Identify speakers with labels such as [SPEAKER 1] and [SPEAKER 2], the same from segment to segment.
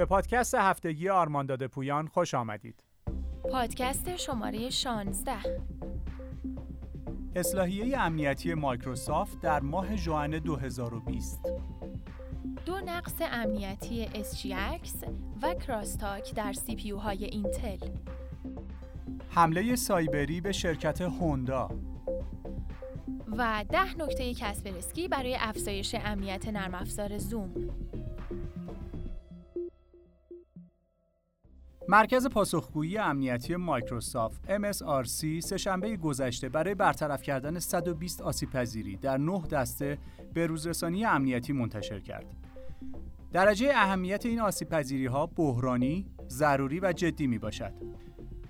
[SPEAKER 1] به پادکست هفتگی آرمان داده پویان خوش آمدید.
[SPEAKER 2] پادکست شماره 16
[SPEAKER 1] اصلاحیه امنیتی مایکروسافت در ماه ژوئن 2020
[SPEAKER 2] دو نقص امنیتی SGX و CrossTalk در CPU های اینتل.
[SPEAKER 1] حمله سایبری به شرکت هوندا.
[SPEAKER 2] و ده نکته کسپرسکی برای افزایش امنیت نرم افزار زوم.
[SPEAKER 1] مرکز پاسخگویی امنیتی مایکروسافت MSRC سه‌شنبه گذشته برای برطرف کردن 120 آسیب پذیری در نه دسته به روزرسانی امنیتی منتشر کرد. درجه اهمیت این آسیب پذیری ها بحرانی، ضروری و جدی می باشد.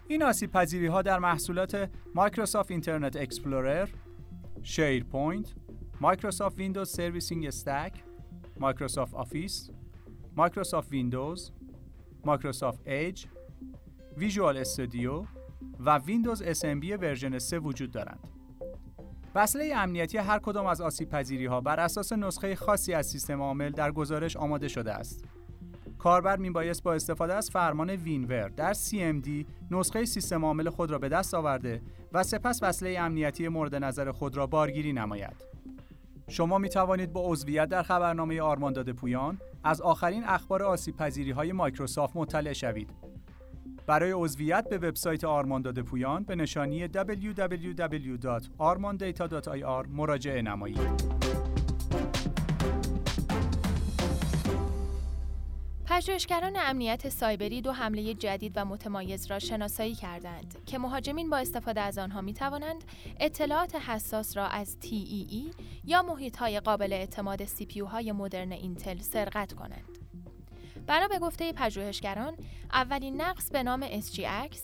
[SPEAKER 1] این آسیب پذیری ها در محصولات مایکروسافت Internet Explorer، SharePoint، مایکروسافت ویندوز Servicing Stack، مایکروسافت آفیس، مایکروسافت ویندوز، مایکروسافت ایج، Visual Studio و ویندوز SMB version 3 وجود دارند. وصله امنیتی هر کدام از آسیب پذیری ها بر اساس نسخه خاصی از سیستم عامل در گزارش آماده شده است. کاربر میبایست با استفاده از فرمان winver در CMD نسخه سیستم عامل خود را به دست آورده و سپس وصله امنیتی مورد نظر خود را بارگیری نماید. شما می توانید با عضویت در خبرنامه آرمان داده پویان از آخرین اخبار آسیب پذیری های مایکروسافت مطلع شوید. برای عضویت به وبسایت آرمان داده پویان به نشانی www.armandata.ir مراجعه نمایید.
[SPEAKER 2] پژوهشگران امنیت سایبری دو حمله جدید و متمایز را شناسایی کردند که مهاجمین با استفاده از آنها می توانند اطلاعات حساس را از TEE یا محیط های قابل اعتماد CPU های مدرن اینتل سرقت کنند. بنا به گفته پژوهشگران، اولین نقص به نام SGX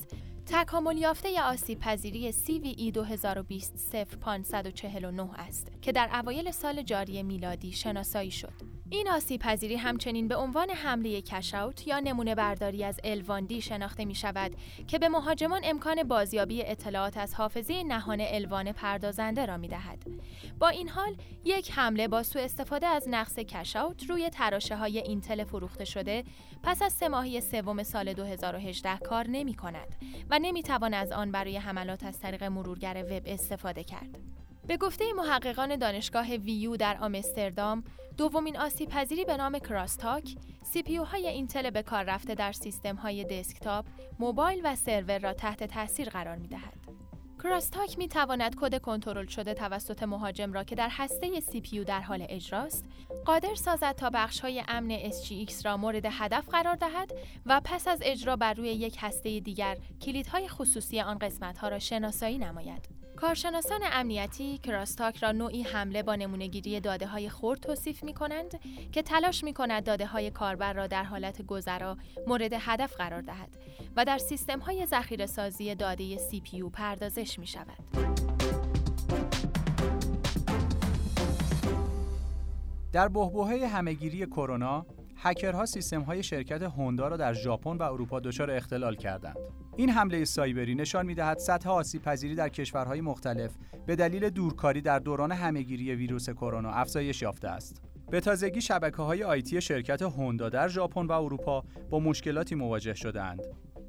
[SPEAKER 2] تکامل یافته آسیب پذیری CVE 2020 0549 است که در اوایل سال جاری میلادی شناسایی شد. این آسیب پذیری همچنین به عنوان حمله کشاوت یا نمونه برداری از الواندی شناخته می شود که به مهاجمان امکان بازیابی اطلاعات از حافظه نهان الوان پردازنده را می دهد. با این حال یک حمله با سوء استفاده از نقص کشاوت روی تراشه های اینتل فروخته شده پس از سه ماهی سوم سال 2018 کار نمی کند و نمی توان از آن برای حملات از طریق مرورگر وب استفاده کرد. به گفته محققان دانشگاه ویو در آمستردام، دومین آسیب پذیری به نام کراستاک، CPU های اینتل به کار رفته در سیستم های دسکتاپ، موبایل و سرور را تحت تاثیر قرار می دهد. CrossTalk می تواند کد کنترل شده توسط مهاجم را که در هسته CPU در حال اجراست، قادر سازد تا بخش های امن SGX را مورد هدف قرار دهد و پس از اجرا بر روی یک هسته دیگر کلیدهای خصوصی آن قسمت ها را شناسایی نماید. کارشناسان امنیتی CrossTalk را نوعی حمله با نمونه‌گیری داده های خرد توصیف می کنند که تلاش می کند داده های کاربر را در حالت گذرا مورد هدف قرار دهد و در سیستم های ذخیره سازی داده CPU پردازش می شود.
[SPEAKER 1] در بحبوحه همهگیری کرونا هکرها سیستم های شرکت هوندا را در ژاپن و اروپا دچار اختلال کردند. این حمله سایبری نشان می‌دهد سطح آسیب پذیری در کشورهای مختلف به دلیل دورکاری در دوران همهگیری ویروس کرونا افزایش یافته است. به تازگی شبکه های آیتی شرکت هوندا در ژاپن و اروپا با مشکلاتی مواجه شدهاند.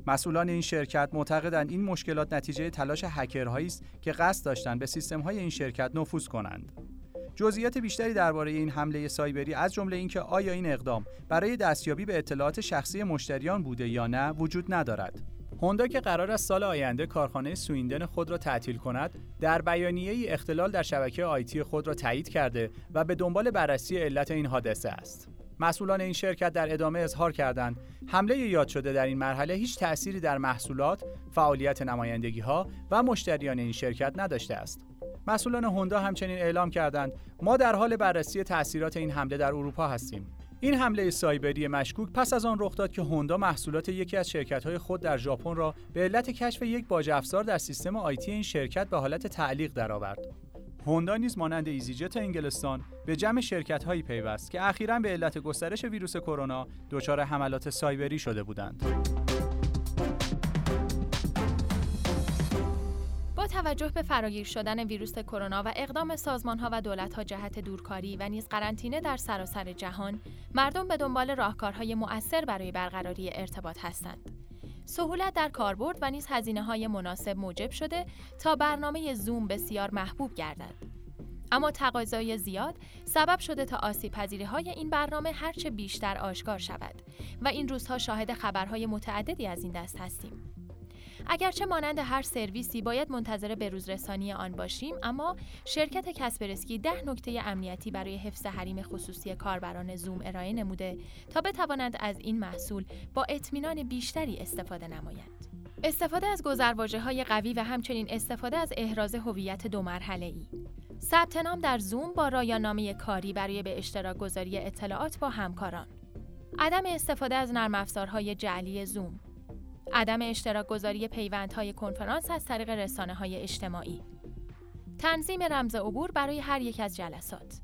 [SPEAKER 1] مسئولان این شرکت معتقدند این مشکلات نتیجه تلاش هکرهایی است که قصد داشتند به سیستم های این شرکت نفوذ کنند. جزئیات بیشتری درباره این حمله سایبری از جمله اینکه آیا این اقدام برای دستیابی به اطلاعات شخصی مشتریان بوده یا نه وجود ندارد. هوندا که قرار است سال آینده کارخانه سویندن خود را تعطیل کند، در بیانیه ای اختلال در شبکه آیتی خود را تایید کرده و به دنبال بررسی علت این حادثه است. مسئولان این شرکت در ادامه اظهار کردند حمله یاد شده در این مرحله هیچ تأثیری در محصولات، فعالیت نمایندگی ها و مشتریان این شرکت نداشته است. مسئولان هوندا همچنین اعلام کردند ما در حال بررسی تاثیرات این حمله در اروپا هستیم. این حمله سایبری مشکوک پس از آن رخ داد که هوندا محصولات یکی از شرکت‌های خود در ژاپن را به علت کشف یک باج افزار در سیستم آیتی این شرکت به حالت تعلیق درآورد. هوندا نیز مانند ایزیجت انگلستان به جمع شرکت‌هایی پیوست که اخیرا به علت گسترش ویروس کرونا دچار حملات سایبری شده بودند.
[SPEAKER 2] توجه به فراگیر شدن ویروس کرونا و اقدام سازمانها و دولتها جهت دورکاری و نیز قرنطینه در سراسر جهان، مردم به دنبال راهکارهای مؤثر برای برقراری ارتباط هستند. سهولت در کاربرد و نیز هزینه های مناسب موجب شده تا برنامه زوم بسیار محبوب گردد. اما تقاضای زیاد سبب شده تا آسیب های این برنامه هرچه بیشتر آشکار شود و این روزها شاهد خبرهای متعددی از این دست هستیم. اگرچه مانند هر سرویسی باید منتظر بروزرسانی آن باشیم اما شرکت کسپرسکی ده نکته امنیتی برای حفظ حریم خصوصی کاربران زوم ارائه نموده تا بتوانند از این محصول با اطمینان بیشتری استفاده نمایند. استفاده از گذرواژه های قوی و همچنین استفاده از احراز هویت دو مرحله ای. ثبت نام در زوم با رایانامه کاری برای به اشتراک گذاری اطلاعات با همکاران. عدم استفاده از نرم افزارهای جعلی زوم عدم اشتراک گذاری پیوندهای کنفرانس از طریق رسانه های اجتماعی. تنظیم رمز عبور برای هر یک از جلسات.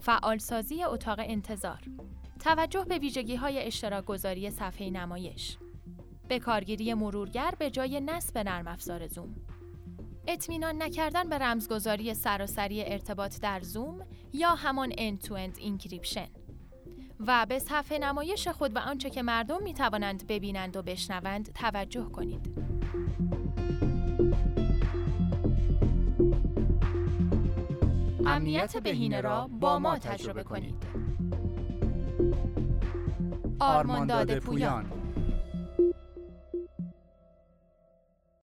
[SPEAKER 2] فعالسازی اتاق انتظار. توجه به ویژگی های اشتراک گذاری صفحه نمایش. به کارگیری مرورگر به جای نصب نرم افزار زوم. اطمینان نکردن به رمزگذاری سراسری ارتباط در زوم یا همان end-to-end encryption. و به صفحه نمایش خود و آنچه که مردم می توانند ببینند و بشنوند توجه کنید.
[SPEAKER 1] امنیت بهینه را با ما تجربه کنید. آرمانداد پویان